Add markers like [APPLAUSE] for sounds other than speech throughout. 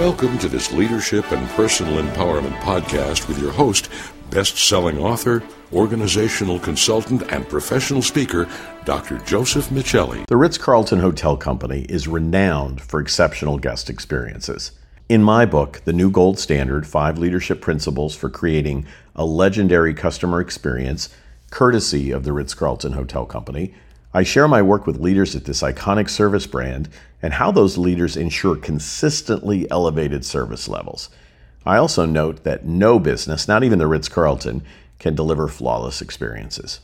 Welcome to this leadership and personal empowerment podcast with your host, best selling author, organizational consultant, and professional speaker, Dr. Joseph Michelli. The Ritz Carlton Hotel Company is renowned for exceptional guest experiences. In my book, The New Gold Standard Five Leadership Principles for Creating a Legendary Customer Experience, courtesy of the Ritz Carlton Hotel Company, I share my work with leaders at this iconic service brand and how those leaders ensure consistently elevated service levels. I also note that no business, not even the Ritz Carlton, can deliver flawless experiences.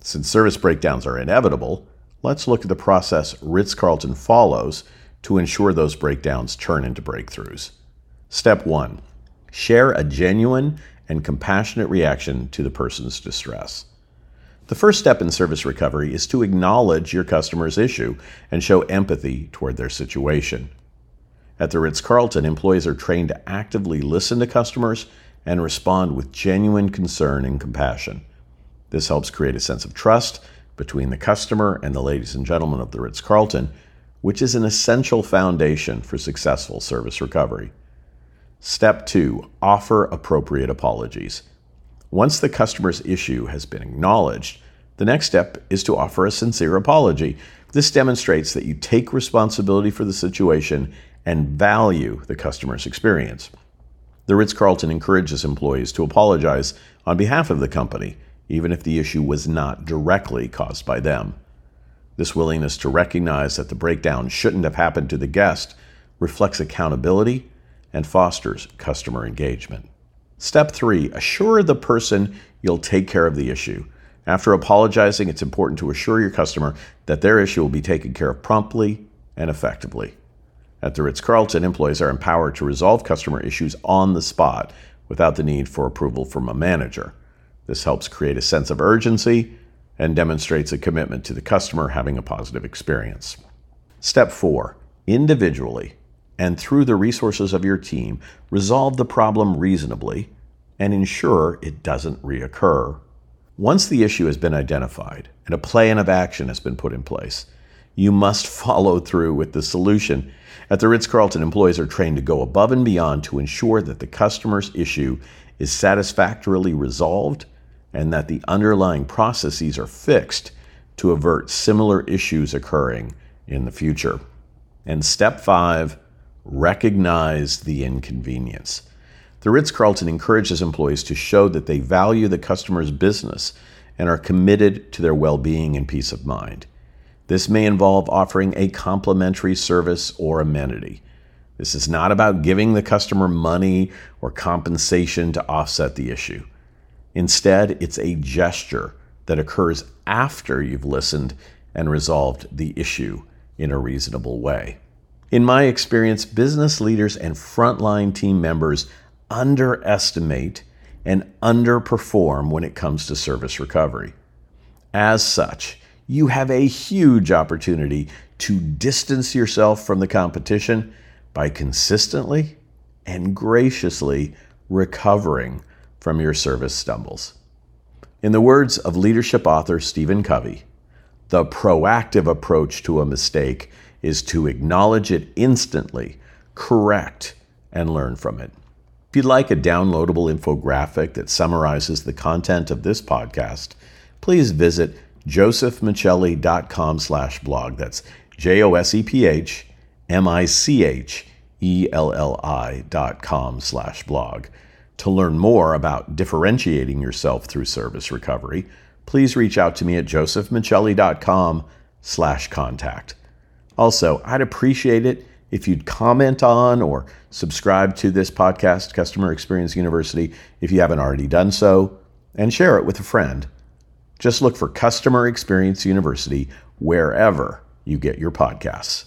Since service breakdowns are inevitable, let's look at the process Ritz Carlton follows to ensure those breakdowns turn into breakthroughs. Step one share a genuine and compassionate reaction to the person's distress. The first step in service recovery is to acknowledge your customer's issue and show empathy toward their situation. At the Ritz Carlton, employees are trained to actively listen to customers and respond with genuine concern and compassion. This helps create a sense of trust between the customer and the ladies and gentlemen of the Ritz Carlton, which is an essential foundation for successful service recovery. Step two offer appropriate apologies. Once the customer's issue has been acknowledged, the next step is to offer a sincere apology. This demonstrates that you take responsibility for the situation and value the customer's experience. The Ritz Carlton encourages employees to apologize on behalf of the company, even if the issue was not directly caused by them. This willingness to recognize that the breakdown shouldn't have happened to the guest reflects accountability and fosters customer engagement. Step three, assure the person you'll take care of the issue. After apologizing, it's important to assure your customer that their issue will be taken care of promptly and effectively. At the Ritz Carlton, employees are empowered to resolve customer issues on the spot without the need for approval from a manager. This helps create a sense of urgency and demonstrates a commitment to the customer having a positive experience. Step four, individually and through the resources of your team, resolve the problem reasonably and ensure it doesn't reoccur. Once the issue has been identified and a plan of action has been put in place, you must [LAUGHS] follow through with the solution. At the Ritz Carlton, employees are trained to go above and beyond to ensure that the customer's issue is satisfactorily resolved and that the underlying processes are fixed to avert similar issues occurring in the future. And step five, recognize the inconvenience. The Ritz Carlton encourages employees to show that they value the customer's business and are committed to their well being and peace of mind. This may involve offering a complimentary service or amenity. This is not about giving the customer money or compensation to offset the issue. Instead, it's a gesture that occurs after you've listened and resolved the issue in a reasonable way. In my experience, business leaders and frontline team members underestimate and underperform when it comes to service recovery. As such, you have a huge opportunity to distance yourself from the competition by consistently and graciously recovering from your service stumbles. In the words of leadership author Stephen Covey, the proactive approach to a mistake is to acknowledge it instantly, correct, and learn from it. If you'd like a downloadable infographic that summarizes the content of this podcast, please visit josephmichelli.com slash blog. That's J-O-S-E-P-H M-I-C-H-E-L-L-I dot com slash blog. To learn more about differentiating yourself through service recovery, please reach out to me at josephmichelli.com slash contact. Also, I'd appreciate it if you'd comment on or subscribe to this podcast, Customer Experience University, if you haven't already done so, and share it with a friend. Just look for Customer Experience University wherever you get your podcasts.